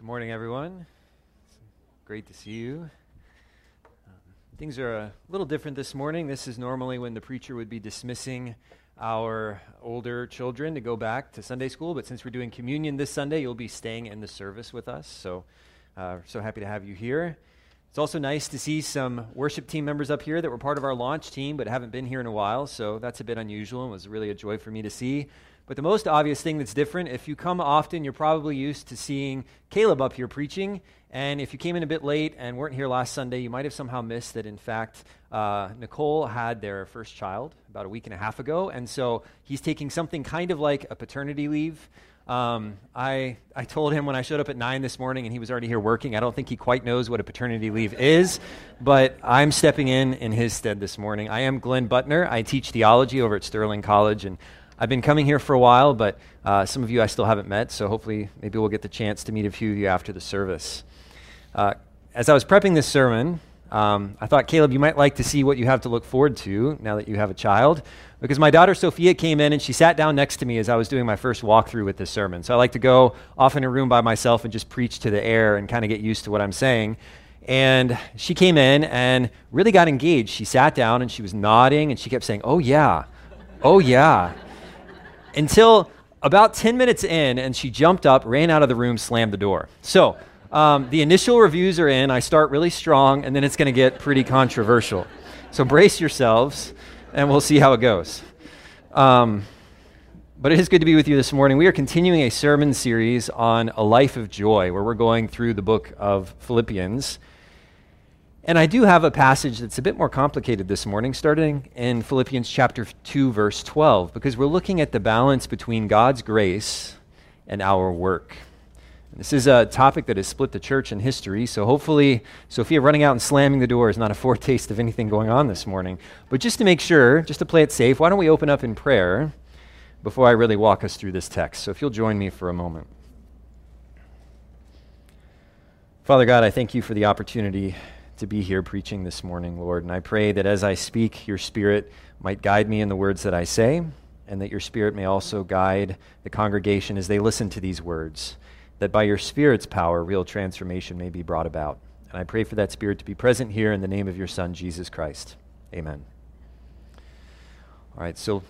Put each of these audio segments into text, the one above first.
Good morning, everyone. It's great to see you. Um, things are a little different this morning. This is normally when the preacher would be dismissing our older children to go back to Sunday school, but since we're doing communion this Sunday, you'll be staying in the service with us. So, uh, so happy to have you here. It's also nice to see some worship team members up here that were part of our launch team but haven't been here in a while, so that's a bit unusual and was really a joy for me to see. But the most obvious thing that's different, if you come often, you're probably used to seeing Caleb up here preaching. And if you came in a bit late and weren't here last Sunday, you might have somehow missed that, in fact, uh, Nicole had their first child about a week and a half ago. And so he's taking something kind of like a paternity leave. Um, I, I told him when I showed up at 9 this morning and he was already here working, I don't think he quite knows what a paternity leave is, but I'm stepping in in his stead this morning. I am Glenn Butner. I teach theology over at Sterling College, and I've been coming here for a while, but uh, some of you I still haven't met, so hopefully maybe we'll get the chance to meet a few of you after the service. Uh, as I was prepping this sermon, um, I thought, Caleb, you might like to see what you have to look forward to now that you have a child. Because my daughter Sophia came in and she sat down next to me as I was doing my first walkthrough with this sermon. So I like to go off in a room by myself and just preach to the air and kind of get used to what I'm saying. And she came in and really got engaged. She sat down and she was nodding and she kept saying, Oh, yeah. Oh, yeah until about 10 minutes in, and she jumped up, ran out of the room, slammed the door. So um, the initial reviews are in. I start really strong, and then it's going to get pretty controversial. So brace yourselves, and we'll see how it goes. Um, but it is good to be with you this morning. We are continuing a sermon series on a life of joy, where we're going through the book of Philippians. And I do have a passage that's a bit more complicated this morning, starting in Philippians chapter 2, verse 12, because we're looking at the balance between God's grace and our work. This is a topic that has split the church in history, so hopefully, Sophia running out and slamming the door is not a foretaste of anything going on this morning. But just to make sure, just to play it safe, why don't we open up in prayer before I really walk us through this text? So if you'll join me for a moment. Father God, I thank you for the opportunity to be here preaching this morning, Lord. And I pray that as I speak, your Spirit might guide me in the words that I say, and that your Spirit may also guide the congregation as they listen to these words, that by your Spirit's power, real transformation may be brought about. And I pray for that Spirit to be present here in the name of your Son, Jesus Christ. Amen. All right, so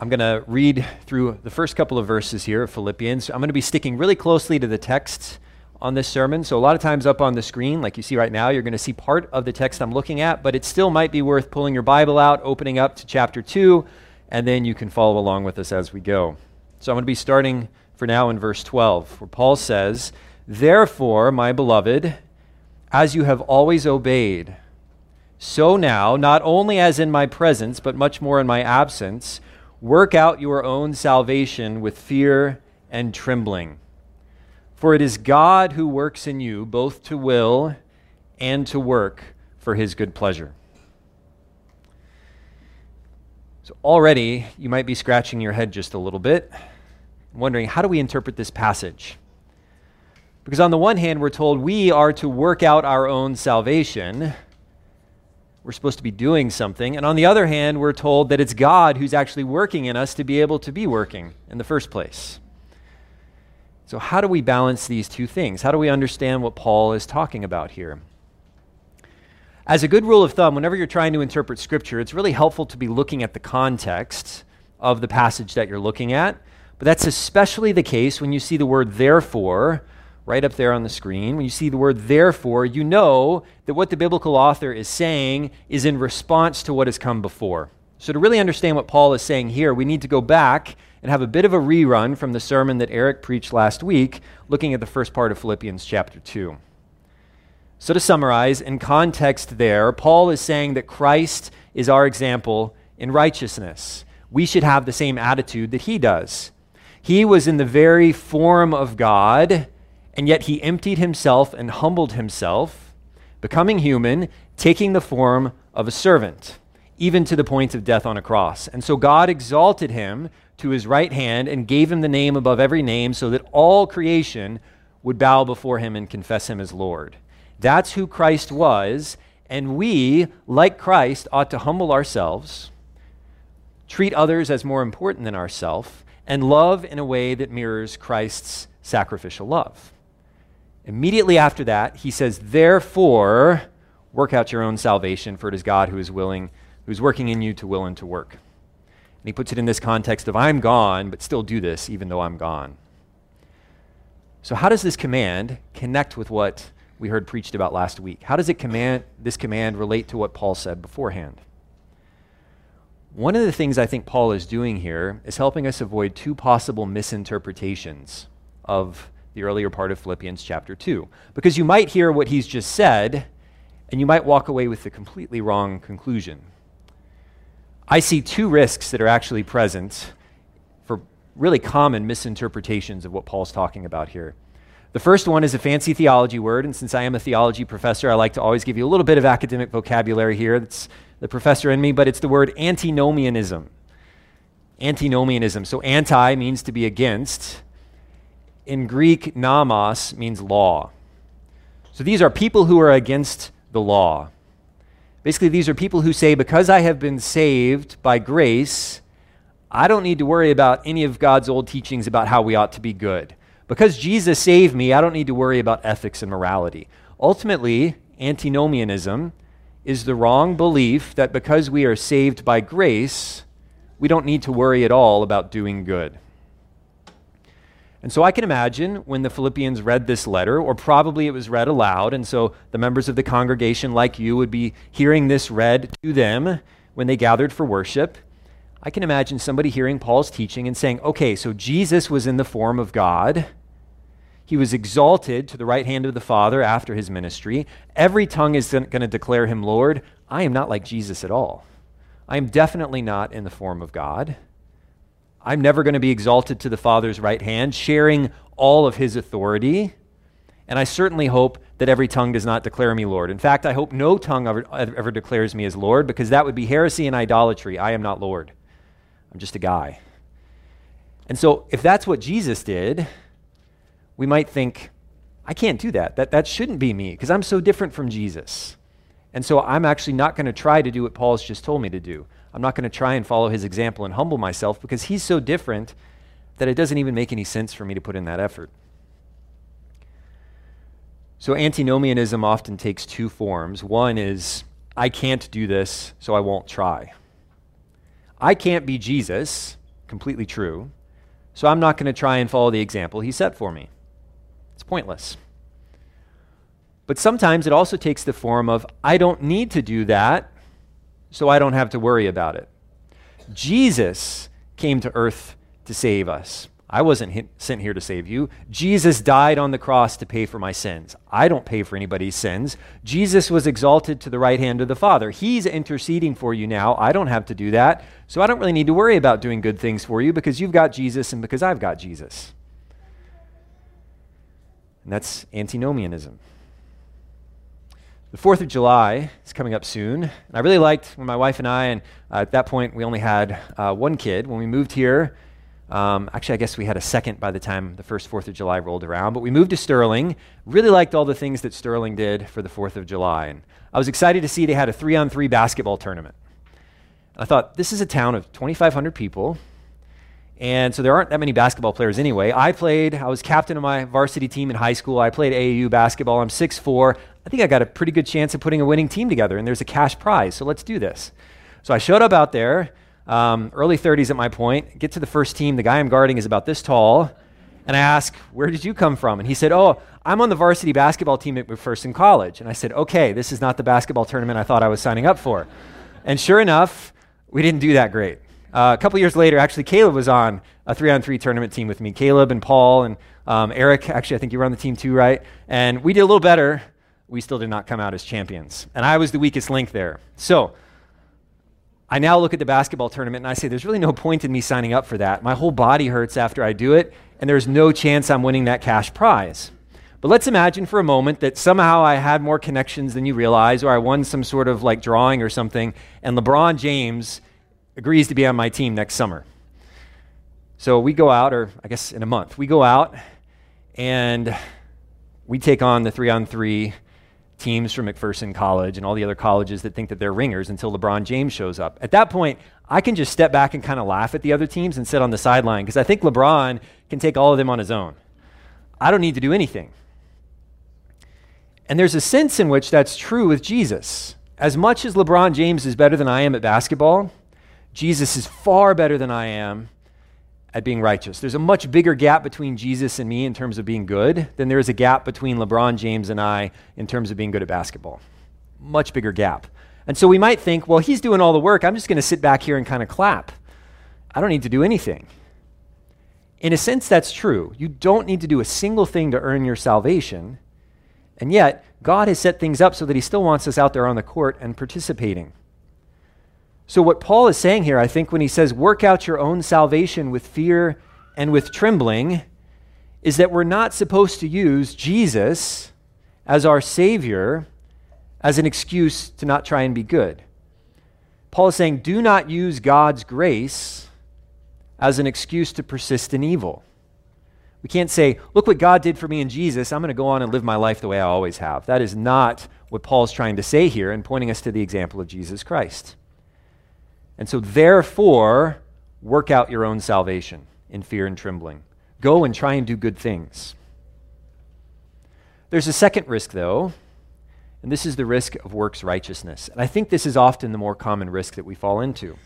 I'm going to read through the first couple of verses here of Philippians. I'm going to be sticking really closely to the text on this sermon. So, a lot of times up on the screen, like you see right now, you're going to see part of the text I'm looking at, but it still might be worth pulling your Bible out, opening up to chapter 2, and then you can follow along with us as we go. So, I'm going to be starting for now in verse 12, where Paul says, Therefore, my beloved, as you have always obeyed, so now, not only as in my presence, but much more in my absence, work out your own salvation with fear and trembling. For it is God who works in you both to will and to work for his good pleasure. So, already you might be scratching your head just a little bit, wondering how do we interpret this passage? Because on the one hand, we're told we are to work out our own salvation. We're supposed to be doing something. And on the other hand, we're told that it's God who's actually working in us to be able to be working in the first place. So, how do we balance these two things? How do we understand what Paul is talking about here? As a good rule of thumb, whenever you're trying to interpret Scripture, it's really helpful to be looking at the context of the passage that you're looking at. But that's especially the case when you see the word therefore right up there on the screen. When you see the word therefore, you know that what the biblical author is saying is in response to what has come before. So, to really understand what Paul is saying here, we need to go back and have a bit of a rerun from the sermon that Eric preached last week, looking at the first part of Philippians chapter 2. So, to summarize, in context there, Paul is saying that Christ is our example in righteousness. We should have the same attitude that he does. He was in the very form of God, and yet he emptied himself and humbled himself, becoming human, taking the form of a servant, even to the point of death on a cross. And so God exalted him to his right hand and gave him the name above every name so that all creation would bow before him and confess him as Lord. That's who Christ was, and we, like Christ, ought to humble ourselves, treat others as more important than ourselves, and love in a way that mirrors Christ's sacrificial love. Immediately after that, he says, Therefore, work out your own salvation, for it is God who is willing, who's working in you to will and to work. And he puts it in this context of, I'm gone, but still do this even though I'm gone. So, how does this command connect with what we heard preached about last week? How does it command, this command relate to what Paul said beforehand? One of the things I think Paul is doing here is helping us avoid two possible misinterpretations of the earlier part of Philippians chapter 2. Because you might hear what he's just said, and you might walk away with the completely wrong conclusion. I see two risks that are actually present for really common misinterpretations of what Paul's talking about here. The first one is a fancy theology word, and since I am a theology professor, I like to always give you a little bit of academic vocabulary here that's the professor in me, but it's the word antinomianism. Antinomianism. So anti means to be against. In Greek, nomos means law. So these are people who are against the law. Basically, these are people who say, because I have been saved by grace, I don't need to worry about any of God's old teachings about how we ought to be good. Because Jesus saved me, I don't need to worry about ethics and morality. Ultimately, antinomianism is the wrong belief that because we are saved by grace, we don't need to worry at all about doing good. And so I can imagine when the Philippians read this letter, or probably it was read aloud, and so the members of the congregation, like you, would be hearing this read to them when they gathered for worship. I can imagine somebody hearing Paul's teaching and saying, okay, so Jesus was in the form of God. He was exalted to the right hand of the Father after his ministry. Every tongue is going to declare him Lord. I am not like Jesus at all. I am definitely not in the form of God. I'm never going to be exalted to the Father's right hand, sharing all of his authority. And I certainly hope that every tongue does not declare me Lord. In fact, I hope no tongue ever, ever declares me as Lord because that would be heresy and idolatry. I am not Lord, I'm just a guy. And so, if that's what Jesus did, we might think, I can't do that. That, that shouldn't be me because I'm so different from Jesus. And so I'm actually not going to try to do what Paul's just told me to do. I'm not going to try and follow his example and humble myself because he's so different that it doesn't even make any sense for me to put in that effort. So antinomianism often takes two forms. One is, I can't do this, so I won't try. I can't be Jesus, completely true, so I'm not going to try and follow the example he set for me. It's pointless. But sometimes it also takes the form of, I don't need to do that, so I don't have to worry about it. Jesus came to earth to save us. I wasn't sent here to save you. Jesus died on the cross to pay for my sins. I don't pay for anybody's sins. Jesus was exalted to the right hand of the Father. He's interceding for you now. I don't have to do that. So I don't really need to worry about doing good things for you because you've got Jesus and because I've got Jesus and that's antinomianism. The 4th of July is coming up soon. And I really liked when my wife and I, and uh, at that point we only had uh, one kid. When we moved here, um, actually, I guess we had a second by the time the first 4th of July rolled around. But we moved to Sterling. Really liked all the things that Sterling did for the 4th of July. And I was excited to see they had a three on three basketball tournament. I thought, this is a town of 2,500 people. And so there aren't that many basketball players anyway. I played, I was captain of my varsity team in high school. I played AAU basketball. I'm 6'4. I think I got a pretty good chance of putting a winning team together, and there's a cash prize. So let's do this. So I showed up out there, um, early 30s at my point, get to the first team. The guy I'm guarding is about this tall. And I ask, Where did you come from? And he said, Oh, I'm on the varsity basketball team at McPherson College. And I said, Okay, this is not the basketball tournament I thought I was signing up for. And sure enough, we didn't do that great. Uh, a couple years later, actually, Caleb was on a three on three tournament team with me. Caleb and Paul and um, Eric, actually, I think you were on the team too, right? And we did a little better. We still did not come out as champions. And I was the weakest link there. So I now look at the basketball tournament and I say, there's really no point in me signing up for that. My whole body hurts after I do it, and there's no chance I'm winning that cash prize. But let's imagine for a moment that somehow I had more connections than you realize, or I won some sort of like drawing or something, and LeBron James agrees to be on my team next summer. So we go out, or I guess in a month, we go out and we take on the three on three teams from McPherson College and all the other colleges that think that they're ringers until LeBron James shows up. At that point, I can just step back and kind of laugh at the other teams and sit on the sideline because I think LeBron can take all of them on his own. I don't need to do anything. And there's a sense in which that's true with Jesus. As much as LeBron James is better than I am at basketball, Jesus is far better than I am at being righteous. There's a much bigger gap between Jesus and me in terms of being good than there is a gap between LeBron James and I in terms of being good at basketball. Much bigger gap. And so we might think, well, he's doing all the work. I'm just going to sit back here and kind of clap. I don't need to do anything. In a sense, that's true. You don't need to do a single thing to earn your salvation. And yet, God has set things up so that He still wants us out there on the court and participating. So, what Paul is saying here, I think, when he says, work out your own salvation with fear and with trembling, is that we're not supposed to use Jesus as our Savior as an excuse to not try and be good. Paul is saying, do not use God's grace as an excuse to persist in evil. We can't say, look what God did for me in Jesus. I'm going to go on and live my life the way I always have. That is not what Paul's trying to say here and pointing us to the example of Jesus Christ. And so, therefore, work out your own salvation in fear and trembling. Go and try and do good things. There's a second risk, though, and this is the risk of works righteousness. And I think this is often the more common risk that we fall into.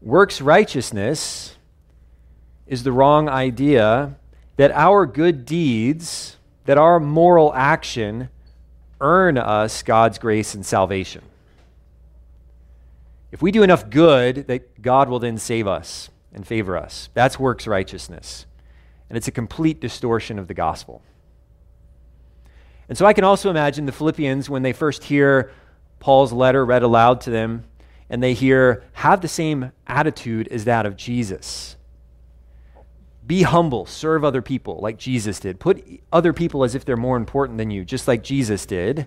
Works righteousness is the wrong idea that our good deeds, that our moral action, earn us God's grace and salvation. If we do enough good, that God will then save us and favor us. That's works righteousness. And it's a complete distortion of the gospel. And so I can also imagine the Philippians when they first hear Paul's letter read aloud to them and they hear, have the same attitude as that of Jesus. Be humble, serve other people like Jesus did. Put other people as if they're more important than you, just like Jesus did.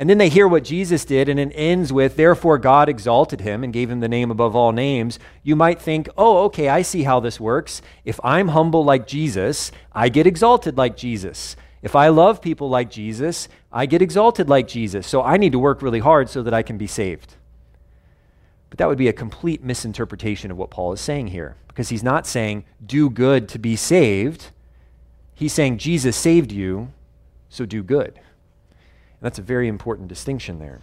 And then they hear what Jesus did, and it ends with, Therefore God exalted him and gave him the name above all names. You might think, Oh, okay, I see how this works. If I'm humble like Jesus, I get exalted like Jesus. If I love people like Jesus, I get exalted like Jesus. So I need to work really hard so that I can be saved. But that would be a complete misinterpretation of what Paul is saying here, because he's not saying, Do good to be saved. He's saying, Jesus saved you, so do good. That's a very important distinction there.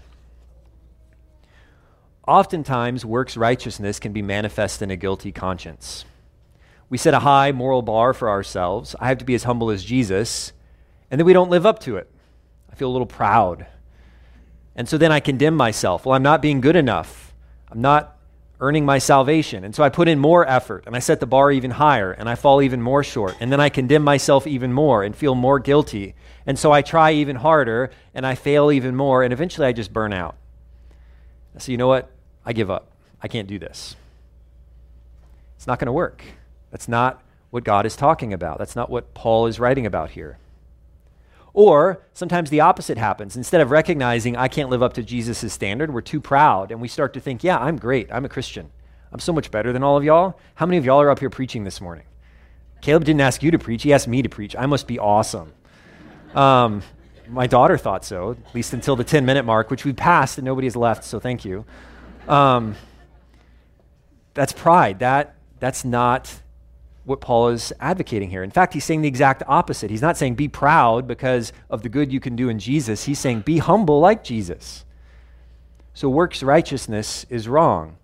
Oftentimes, works righteousness can be manifest in a guilty conscience. We set a high moral bar for ourselves. I have to be as humble as Jesus, and then we don't live up to it. I feel a little proud. And so then I condemn myself. Well, I'm not being good enough. I'm not earning my salvation. And so I put in more effort and I set the bar even higher and I fall even more short. And then I condemn myself even more and feel more guilty. And so I try even harder and I fail even more, and eventually I just burn out. So, you know what? I give up. I can't do this. It's not going to work. That's not what God is talking about. That's not what Paul is writing about here. Or sometimes the opposite happens. Instead of recognizing I can't live up to Jesus' standard, we're too proud and we start to think, yeah, I'm great. I'm a Christian. I'm so much better than all of y'all. How many of y'all are up here preaching this morning? Caleb didn't ask you to preach, he asked me to preach. I must be awesome. Um, my daughter thought so, at least until the 10 minute mark, which we passed and nobody has left, so thank you. Um, that's pride. That, that's not what Paul is advocating here. In fact, he's saying the exact opposite. He's not saying be proud because of the good you can do in Jesus. He's saying be humble like Jesus. So, works righteousness is wrong.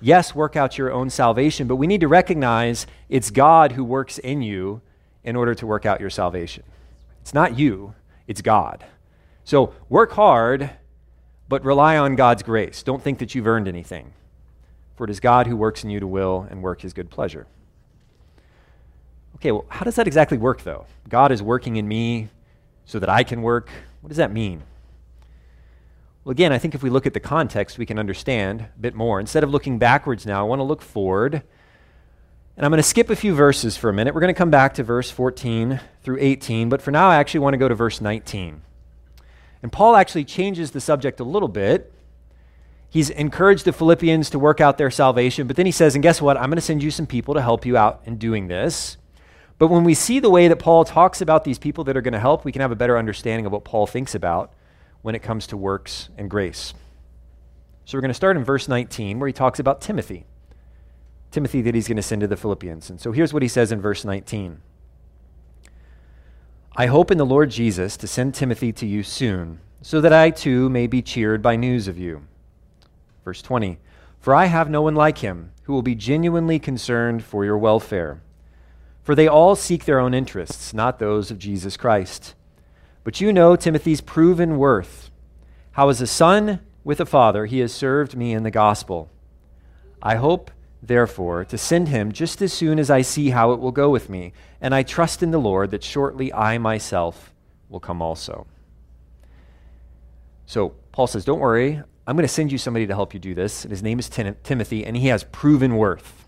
Yes, work out your own salvation, but we need to recognize it's God who works in you in order to work out your salvation. It's not you, it's God. So work hard, but rely on God's grace. Don't think that you've earned anything. For it is God who works in you to will and work his good pleasure. Okay, well, how does that exactly work, though? God is working in me so that I can work. What does that mean? Well, again, I think if we look at the context, we can understand a bit more. Instead of looking backwards now, I want to look forward and I'm going to skip a few verses for a minute. We're going to come back to verse 14 through 18, but for now, I actually want to go to verse 19. And Paul actually changes the subject a little bit. He's encouraged the Philippians to work out their salvation, but then he says, and guess what? I'm going to send you some people to help you out in doing this. But when we see the way that Paul talks about these people that are going to help, we can have a better understanding of what Paul thinks about when it comes to works and grace. So we're going to start in verse 19, where he talks about Timothy. Timothy that he's going to send to the Philippians. And so here's what he says in verse 19 I hope in the Lord Jesus to send Timothy to you soon, so that I too may be cheered by news of you. Verse 20 For I have no one like him who will be genuinely concerned for your welfare. For they all seek their own interests, not those of Jesus Christ. But you know Timothy's proven worth, how as a son with a father he has served me in the gospel. I hope, therefore, to send him just as soon as I see how it will go with me and I trust in the Lord that shortly I myself will come also. So Paul says, Don't worry, I'm going to send you somebody to help you do this. And his name is Tim- Timothy, and he has proven worth.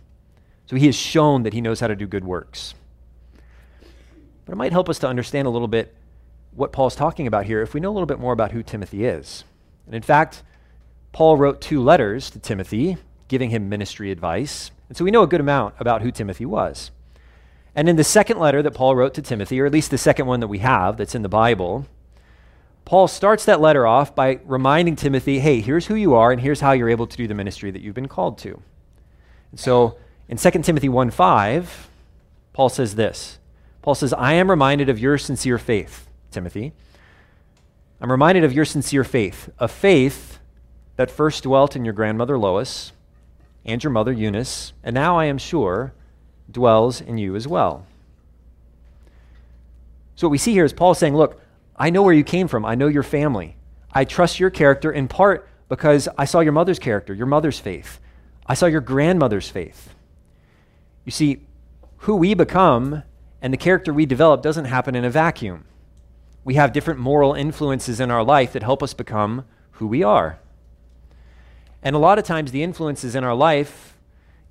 So he has shown that he knows how to do good works. But it might help us to understand a little bit what Paul's talking about here if we know a little bit more about who Timothy is. And in fact, Paul wrote two letters to Timothy, giving him ministry advice. And so we know a good amount about who Timothy was. And in the second letter that Paul wrote to Timothy, or at least the second one that we have that's in the Bible, Paul starts that letter off by reminding Timothy, hey, here's who you are, and here's how you're able to do the ministry that you've been called to. And so in 2 Timothy 1 5, Paul says this Paul says, I am reminded of your sincere faith, Timothy. I'm reminded of your sincere faith, a faith that first dwelt in your grandmother Lois and your mother Eunice, and now I am sure dwells in you as well. So, what we see here is Paul saying, Look, I know where you came from. I know your family. I trust your character in part because I saw your mother's character, your mother's faith. I saw your grandmother's faith. You see, who we become and the character we develop doesn't happen in a vacuum. We have different moral influences in our life that help us become who we are. And a lot of times, the influences in our life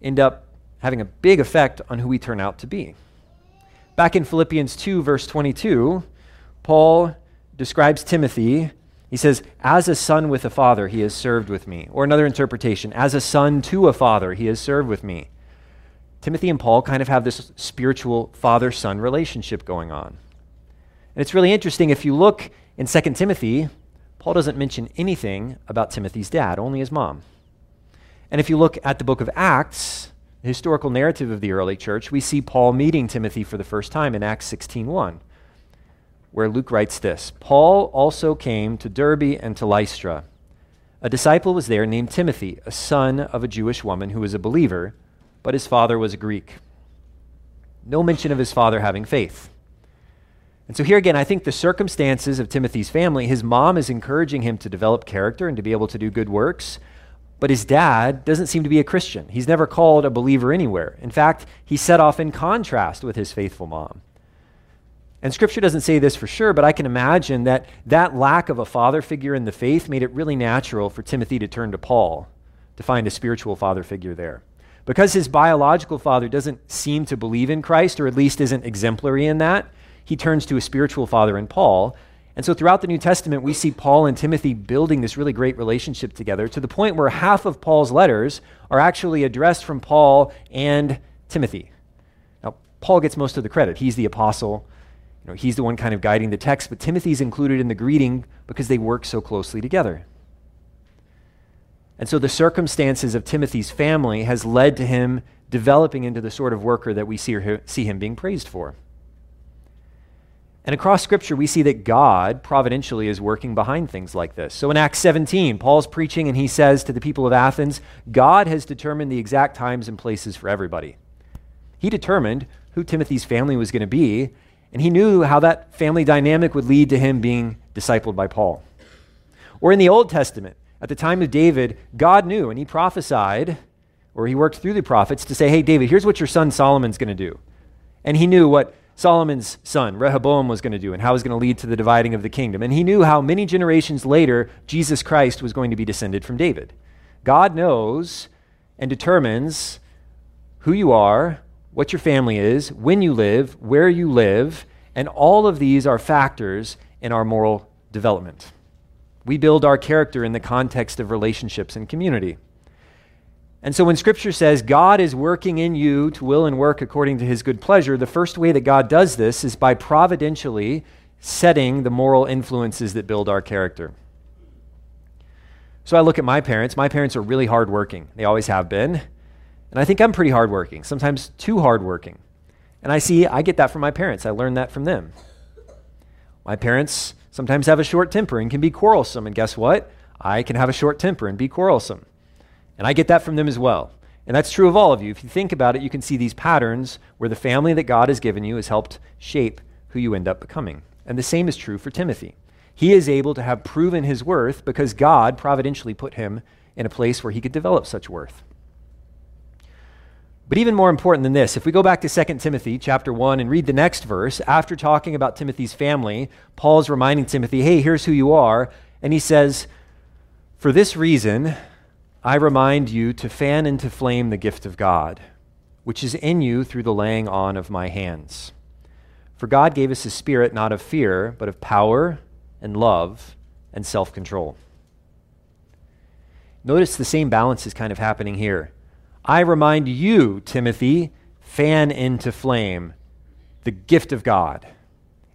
end up having a big effect on who we turn out to be. Back in Philippians 2, verse 22, Paul describes Timothy. He says, As a son with a father, he has served with me. Or another interpretation, as a son to a father, he has served with me. Timothy and Paul kind of have this spiritual father son relationship going on. And it's really interesting. If you look in 2 Timothy, Paul doesn't mention anything about Timothy's dad, only his mom. And if you look at the book of Acts, the historical narrative of the early church, we see Paul meeting Timothy for the first time in Acts 16:1, where Luke writes this: Paul also came to Derbe and to Lystra. A disciple was there named Timothy, a son of a Jewish woman who was a believer, but his father was a Greek. No mention of his father having faith. And so, here again, I think the circumstances of Timothy's family, his mom is encouraging him to develop character and to be able to do good works. But his dad doesn't seem to be a Christian. He's never called a believer anywhere. In fact, he's set off in contrast with his faithful mom. And scripture doesn't say this for sure, but I can imagine that that lack of a father figure in the faith made it really natural for Timothy to turn to Paul to find a spiritual father figure there. Because his biological father doesn't seem to believe in Christ, or at least isn't exemplary in that, he turns to a spiritual father in Paul and so throughout the New Testament, we see Paul and Timothy building this really great relationship together to the point where half of Paul's letters are actually addressed from Paul and Timothy. Now, Paul gets most of the credit. He's the apostle, you know, he's the one kind of guiding the text, but Timothy's included in the greeting because they work so closely together. And so the circumstances of Timothy's family has led to him developing into the sort of worker that we see, see him being praised for. And across Scripture, we see that God providentially is working behind things like this. So in Acts 17, Paul's preaching and he says to the people of Athens, God has determined the exact times and places for everybody. He determined who Timothy's family was going to be, and he knew how that family dynamic would lead to him being discipled by Paul. Or in the Old Testament, at the time of David, God knew and he prophesied, or he worked through the prophets to say, hey, David, here's what your son Solomon's going to do. And he knew what Solomon's son, Rehoboam, was going to do and how it was going to lead to the dividing of the kingdom. And he knew how many generations later Jesus Christ was going to be descended from David. God knows and determines who you are, what your family is, when you live, where you live, and all of these are factors in our moral development. We build our character in the context of relationships and community. And so when Scripture says God is working in you to will and work according to his good pleasure, the first way that God does this is by providentially setting the moral influences that build our character. So I look at my parents. My parents are really hardworking, they always have been. And I think I'm pretty hardworking, sometimes too hardworking. And I see I get that from my parents, I learned that from them. My parents sometimes have a short temper and can be quarrelsome. And guess what? I can have a short temper and be quarrelsome. And I get that from them as well. And that's true of all of you. If you think about it, you can see these patterns where the family that God has given you has helped shape who you end up becoming. And the same is true for Timothy. He is able to have proven his worth because God providentially put him in a place where he could develop such worth. But even more important than this, if we go back to 2 Timothy chapter 1 and read the next verse, after talking about Timothy's family, Paul is reminding Timothy, hey, here's who you are. And he says, For this reason, I remind you to fan into flame the gift of God, which is in you through the laying on of my hands. For God gave us a spirit not of fear, but of power and love and self control. Notice the same balance is kind of happening here. I remind you, Timothy, fan into flame the gift of God.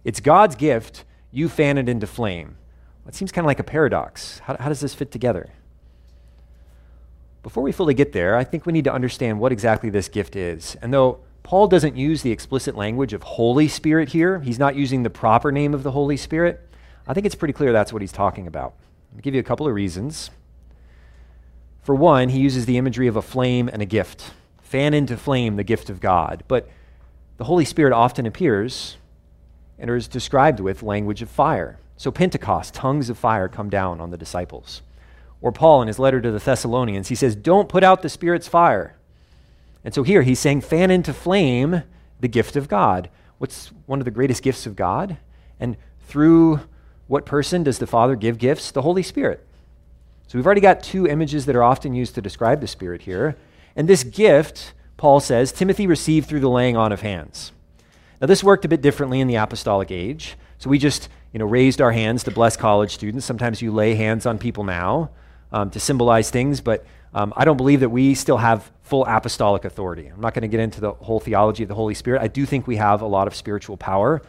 It's God's gift, you fan it into flame. It seems kind of like a paradox. How, how, does this fit together? Before we fully get there, I think we need to understand what exactly this gift is. And though Paul doesn't use the explicit language of Holy Spirit here, he's not using the proper name of the Holy Spirit, I think it's pretty clear that's what he's talking about. I'll give you a couple of reasons. For one, he uses the imagery of a flame and a gift. Fan into flame the gift of God. But the Holy Spirit often appears and is described with language of fire. So, Pentecost, tongues of fire come down on the disciples. Or Paul, in his letter to the Thessalonians, he says, Don't put out the Spirit's fire. And so here he's saying, Fan into flame the gift of God. What's one of the greatest gifts of God? And through what person does the Father give gifts? The Holy Spirit. So we've already got two images that are often used to describe the Spirit here. And this gift, Paul says, Timothy received through the laying on of hands. Now, this worked a bit differently in the apostolic age. So we just, you know, raised our hands to bless college students. Sometimes you lay hands on people now um, to symbolize things, but um, I don't believe that we still have full apostolic authority. I'm not going to get into the whole theology of the Holy Spirit. I do think we have a lot of spiritual power,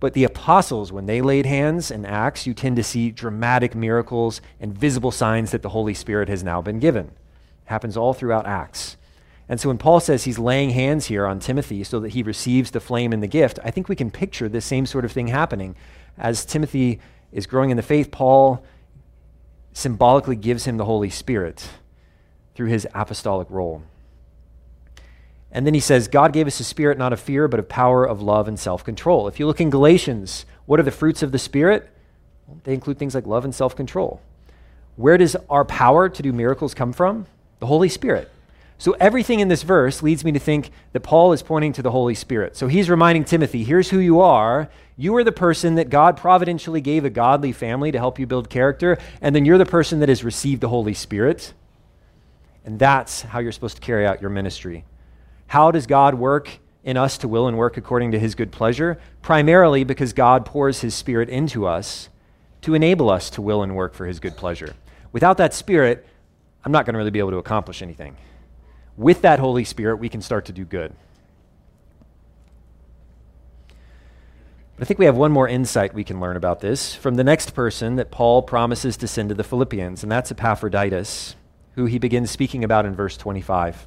but the apostles, when they laid hands in Acts, you tend to see dramatic miracles and visible signs that the Holy Spirit has now been given. It happens all throughout Acts. And so when Paul says he's laying hands here on Timothy so that he receives the flame and the gift, I think we can picture this same sort of thing happening. As Timothy is growing in the faith, Paul symbolically gives him the Holy Spirit through his apostolic role. And then he says, God gave us a spirit not of fear, but of power, of love, and self control. If you look in Galatians, what are the fruits of the Spirit? They include things like love and self control. Where does our power to do miracles come from? The Holy Spirit. So everything in this verse leads me to think that Paul is pointing to the Holy Spirit. So he's reminding Timothy, here's who you are. You are the person that God providentially gave a godly family to help you build character, and then you're the person that has received the Holy Spirit. And that's how you're supposed to carry out your ministry. How does God work in us to will and work according to his good pleasure? Primarily because God pours his Spirit into us to enable us to will and work for his good pleasure. Without that Spirit, I'm not going to really be able to accomplish anything. With that Holy Spirit, we can start to do good. But I think we have one more insight we can learn about this from the next person that Paul promises to send to the Philippians, and that's Epaphroditus, who he begins speaking about in verse 25.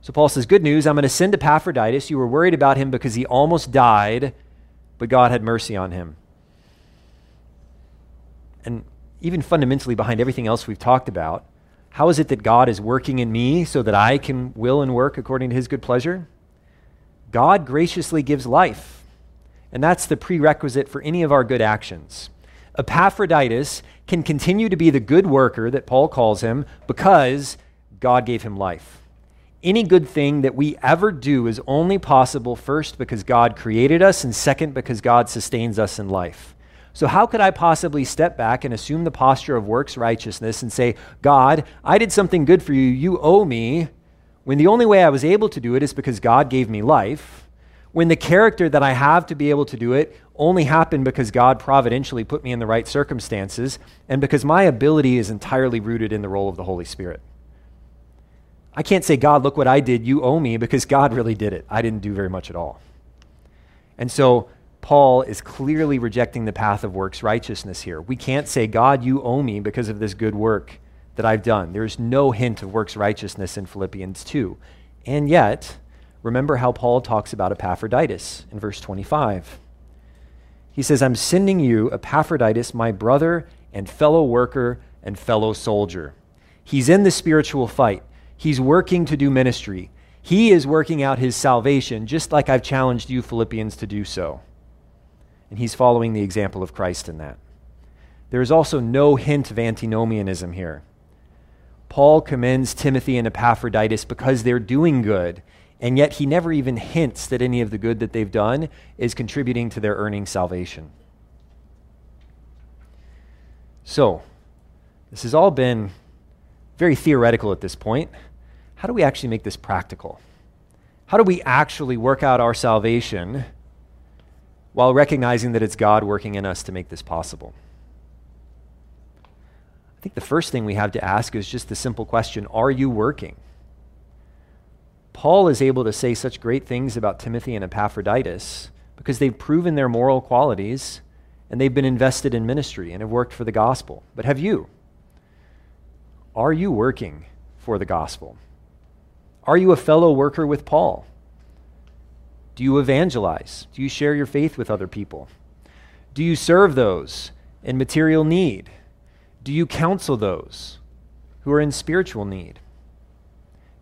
So Paul says, Good news, I'm going to send Epaphroditus. You were worried about him because he almost died, but God had mercy on him. And even fundamentally, behind everything else we've talked about, how is it that God is working in me so that I can will and work according to his good pleasure? God graciously gives life. And that's the prerequisite for any of our good actions. Epaphroditus can continue to be the good worker that Paul calls him because God gave him life any good thing that we ever do is only possible first because God created us, and second because God sustains us in life. So, how could I possibly step back and assume the posture of works righteousness and say, God, I did something good for you, you owe me, when the only way I was able to do it is because God gave me life, when the character that I have to be able to do it only happened because God providentially put me in the right circumstances and because my ability is entirely rooted in the role of the Holy Spirit. I can't say, God, look what I did, you owe me, because God really did it. I didn't do very much at all. And so Paul is clearly rejecting the path of works righteousness here. We can't say, God, you owe me because of this good work that I've done. There's no hint of works righteousness in Philippians 2. And yet, remember how Paul talks about Epaphroditus in verse 25. He says, I'm sending you Epaphroditus, my brother and fellow worker and fellow soldier. He's in the spiritual fight, he's working to do ministry. He is working out his salvation, just like I've challenged you, Philippians, to do so. And he's following the example of Christ in that. There is also no hint of antinomianism here. Paul commends Timothy and Epaphroditus because they're doing good, and yet he never even hints that any of the good that they've done is contributing to their earning salvation. So, this has all been very theoretical at this point. How do we actually make this practical? How do we actually work out our salvation while recognizing that it's God working in us to make this possible? I think the first thing we have to ask is just the simple question Are you working? Paul is able to say such great things about Timothy and Epaphroditus because they've proven their moral qualities and they've been invested in ministry and have worked for the gospel. But have you? Are you working for the gospel? Are you a fellow worker with Paul? Do you evangelize? Do you share your faith with other people? Do you serve those in material need? Do you counsel those who are in spiritual need?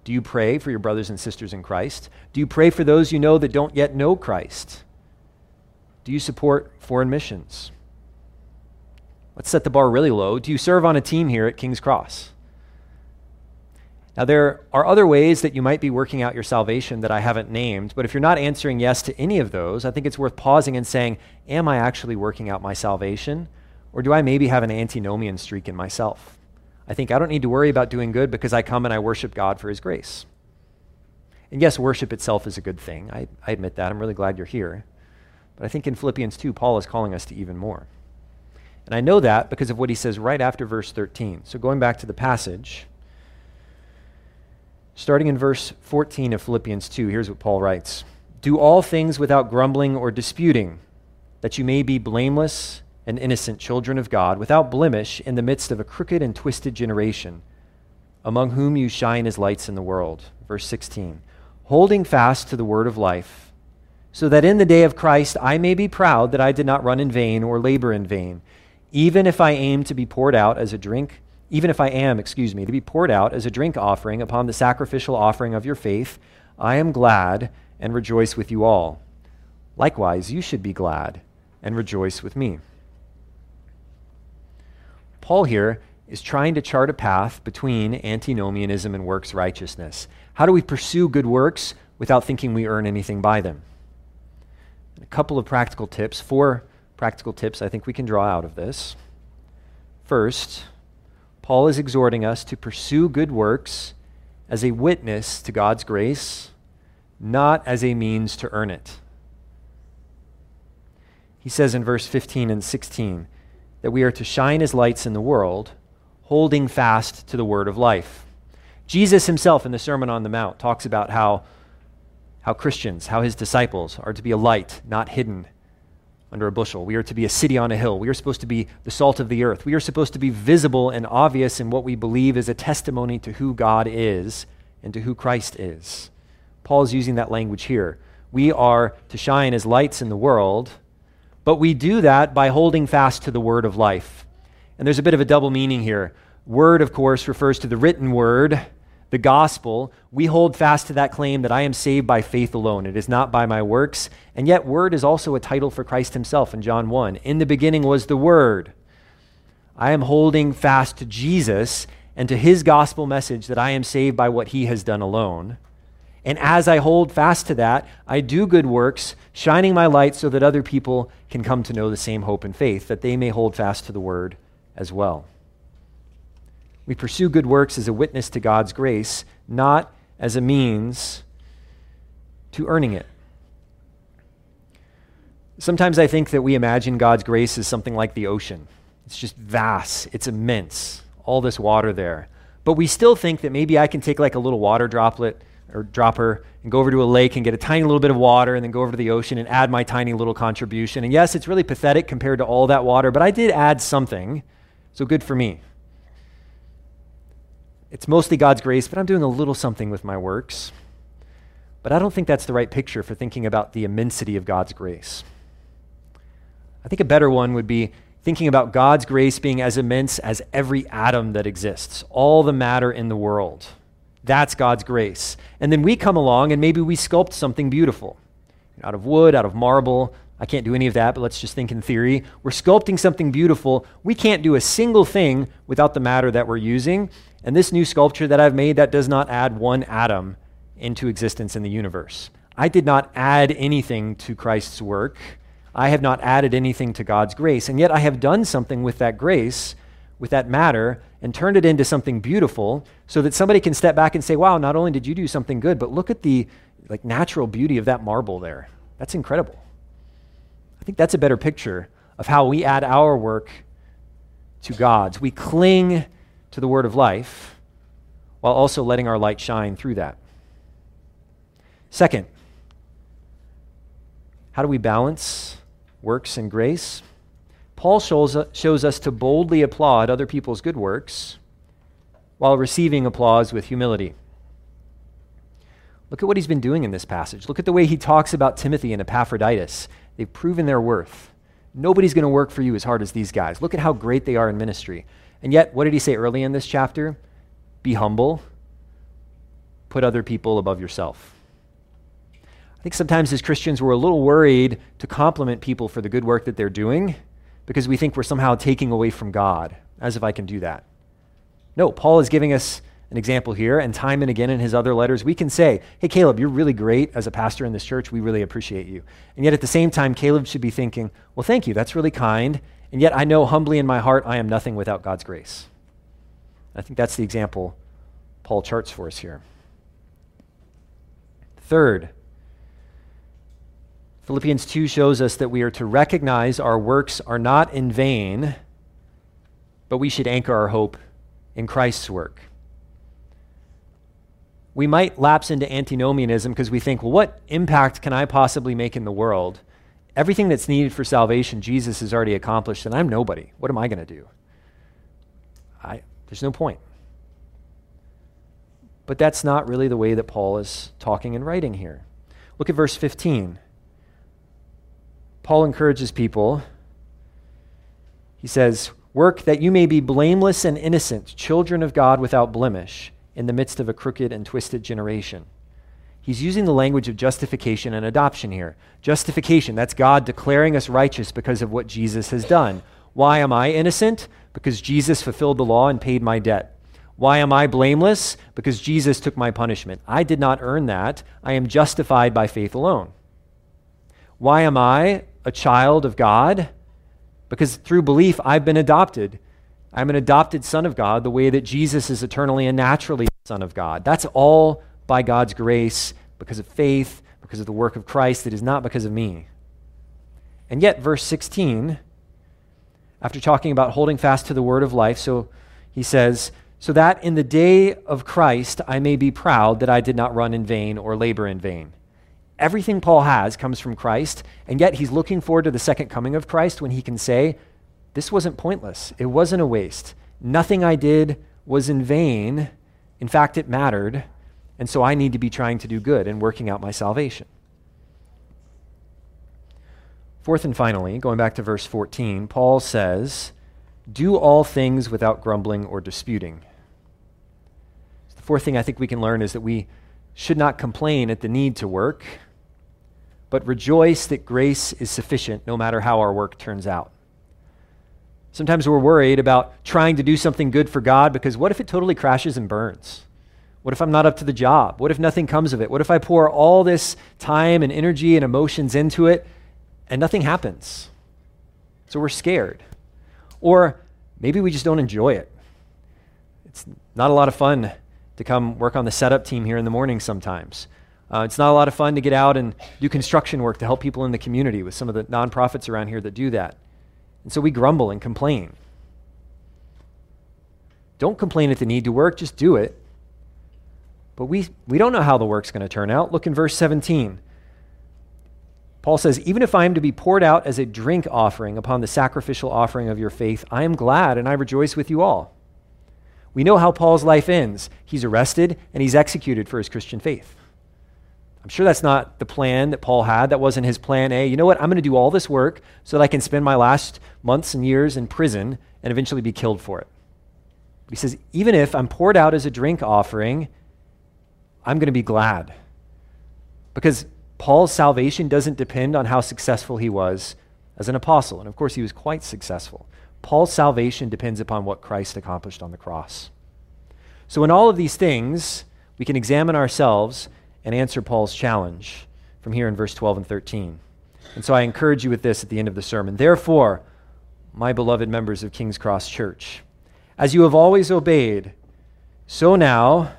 Do you pray for your brothers and sisters in Christ? Do you pray for those you know that don't yet know Christ? Do you support foreign missions? Let's set the bar really low. Do you serve on a team here at King's Cross? Now, there are other ways that you might be working out your salvation that I haven't named, but if you're not answering yes to any of those, I think it's worth pausing and saying, Am I actually working out my salvation? Or do I maybe have an antinomian streak in myself? I think I don't need to worry about doing good because I come and I worship God for His grace. And yes, worship itself is a good thing. I, I admit that. I'm really glad you're here. But I think in Philippians 2, Paul is calling us to even more. And I know that because of what he says right after verse 13. So going back to the passage, starting in verse 14 of Philippians 2, here's what Paul writes Do all things without grumbling or disputing, that you may be blameless and innocent children of God, without blemish, in the midst of a crooked and twisted generation, among whom you shine as lights in the world. Verse 16 Holding fast to the word of life, so that in the day of Christ I may be proud that I did not run in vain or labor in vain, even if I aim to be poured out as a drink, even if I am, excuse me, to be poured out as a drink offering upon the sacrificial offering of your faith, I am glad and rejoice with you all. Likewise, you should be glad and rejoice with me. Paul here is trying to chart a path between antinomianism and works righteousness. How do we pursue good works without thinking we earn anything by them? A couple of practical tips, four practical tips I think we can draw out of this. First, Paul is exhorting us to pursue good works as a witness to God's grace, not as a means to earn it. He says in verse 15 and 16, that we are to shine as lights in the world, holding fast to the word of life. Jesus himself in the Sermon on the Mount talks about how, how Christians, how his disciples are to be a light, not hidden under a bushel. We are to be a city on a hill. We are supposed to be the salt of the earth. We are supposed to be visible and obvious in what we believe is a testimony to who God is and to who Christ is. Paul is using that language here. We are to shine as lights in the world but we do that by holding fast to the word of life. And there's a bit of a double meaning here. Word, of course, refers to the written word, the gospel. We hold fast to that claim that I am saved by faith alone. It is not by my works. And yet, word is also a title for Christ himself in John 1. In the beginning was the word. I am holding fast to Jesus and to his gospel message that I am saved by what he has done alone. And as I hold fast to that, I do good works, shining my light so that other people can come to know the same hope and faith, that they may hold fast to the word as well. We pursue good works as a witness to God's grace, not as a means to earning it. Sometimes I think that we imagine God's grace as something like the ocean. It's just vast, it's immense, all this water there. But we still think that maybe I can take like a little water droplet or dropper and go over to a lake and get a tiny little bit of water and then go over to the ocean and add my tiny little contribution. And yes, it's really pathetic compared to all that water, but I did add something. So good for me. It's mostly God's grace, but I'm doing a little something with my works. But I don't think that's the right picture for thinking about the immensity of God's grace. I think a better one would be thinking about God's grace being as immense as every atom that exists, all the matter in the world. That's God's grace. And then we come along and maybe we sculpt something beautiful out of wood, out of marble. I can't do any of that, but let's just think in theory. We're sculpting something beautiful. We can't do a single thing without the matter that we're using. And this new sculpture that I've made, that does not add one atom into existence in the universe. I did not add anything to Christ's work. I have not added anything to God's grace. And yet I have done something with that grace, with that matter, and turned it into something beautiful so that somebody can step back and say, wow, not only did you do something good, but look at the like natural beauty of that marble there. That's incredible. I think that's a better picture of how we add our work to God's. We cling to the word of life while also letting our light shine through that. Second, how do we balance works and grace? Paul shows, shows us to boldly applaud other people's good works while receiving applause with humility. Look at what he's been doing in this passage. Look at the way he talks about Timothy and Epaphroditus. They've proven their worth. Nobody's going to work for you as hard as these guys. Look at how great they are in ministry. And yet, what did he say early in this chapter? Be humble, put other people above yourself. I think sometimes as Christians, we're a little worried to compliment people for the good work that they're doing because we think we're somehow taking away from God, as if I can do that. No, Paul is giving us an example here, and time and again in his other letters, we can say, Hey, Caleb, you're really great as a pastor in this church. We really appreciate you. And yet at the same time, Caleb should be thinking, Well, thank you. That's really kind. And yet I know humbly in my heart I am nothing without God's grace. I think that's the example Paul charts for us here. Third, Philippians 2 shows us that we are to recognize our works are not in vain, but we should anchor our hope in Christ's work. We might lapse into antinomianism because we think, well, what impact can I possibly make in the world? Everything that's needed for salvation, Jesus has already accomplished, and I'm nobody. What am I going to do? I, there's no point. But that's not really the way that Paul is talking and writing here. Look at verse 15. Paul encourages people. He says, Work that you may be blameless and innocent, children of God without blemish, in the midst of a crooked and twisted generation. He's using the language of justification and adoption here. Justification, that's God declaring us righteous because of what Jesus has done. Why am I innocent? Because Jesus fulfilled the law and paid my debt. Why am I blameless? Because Jesus took my punishment. I did not earn that. I am justified by faith alone. Why am I a child of God? Because through belief, I've been adopted. I'm an adopted son of God, the way that Jesus is eternally and naturally the son of God. That's all by God's grace, because of faith, because of the work of Christ. It is not because of me. And yet, verse 16, after talking about holding fast to the word of life, so he says, So that in the day of Christ I may be proud that I did not run in vain or labor in vain. Everything Paul has comes from Christ, and yet he's looking forward to the second coming of Christ when he can say, This wasn't pointless. It wasn't a waste. Nothing I did was in vain. In fact, it mattered. And so I need to be trying to do good and working out my salvation. Fourth and finally, going back to verse 14, Paul says, Do all things without grumbling or disputing. The fourth thing I think we can learn is that we should not complain at the need to work but rejoice that grace is sufficient no matter how our work turns out. Sometimes we're worried about trying to do something good for God because what if it totally crashes and burns? What if I'm not up to the job? What if nothing comes of it? What if I pour all this time and energy and emotions into it and nothing happens? So we're scared. Or maybe we just don't enjoy it. It's not a lot of fun to come work on the setup team here in the morning sometimes. Uh, it's not a lot of fun to get out and do construction work to help people in the community with some of the nonprofits around here that do that. And so we grumble and complain. Don't complain at the need to work, just do it. But we, we don't know how the work's going to turn out. Look in verse 17. Paul says, Even if I am to be poured out as a drink offering upon the sacrificial offering of your faith, I am glad and I rejoice with you all. We know how Paul's life ends. He's arrested and he's executed for his Christian faith. I'm sure that's not the plan that Paul had. That wasn't his plan A. You know what? I'm going to do all this work so that I can spend my last months and years in prison and eventually be killed for it. He says, even if I'm poured out as a drink offering, I'm going to be glad. Because Paul's salvation doesn't depend on how successful he was as an apostle. And of course, he was quite successful. Paul's salvation depends upon what Christ accomplished on the cross. So, in all of these things, we can examine ourselves and answer Paul's challenge from here in verse 12 and 13. And so I encourage you with this at the end of the sermon. Therefore, my beloved members of King's Cross Church, as you have always obeyed, so now,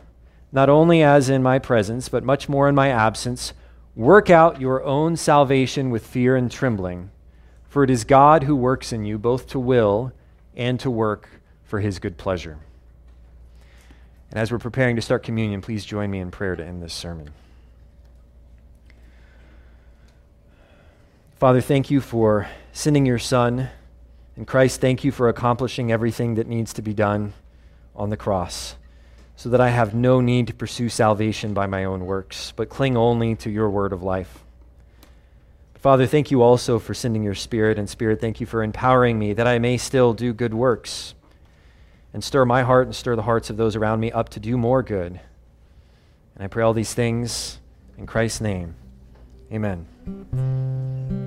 not only as in my presence, but much more in my absence, work out your own salvation with fear and trembling. For it is God who works in you both to will and to work for his good pleasure. And as we're preparing to start communion, please join me in prayer to end this sermon. Father, thank you for sending your Son. And Christ, thank you for accomplishing everything that needs to be done on the cross, so that I have no need to pursue salvation by my own works, but cling only to your word of life. Father, thank you also for sending your Spirit, and Spirit, thank you for empowering me that I may still do good works and stir my heart and stir the hearts of those around me up to do more good. And I pray all these things in Christ's name. Amen.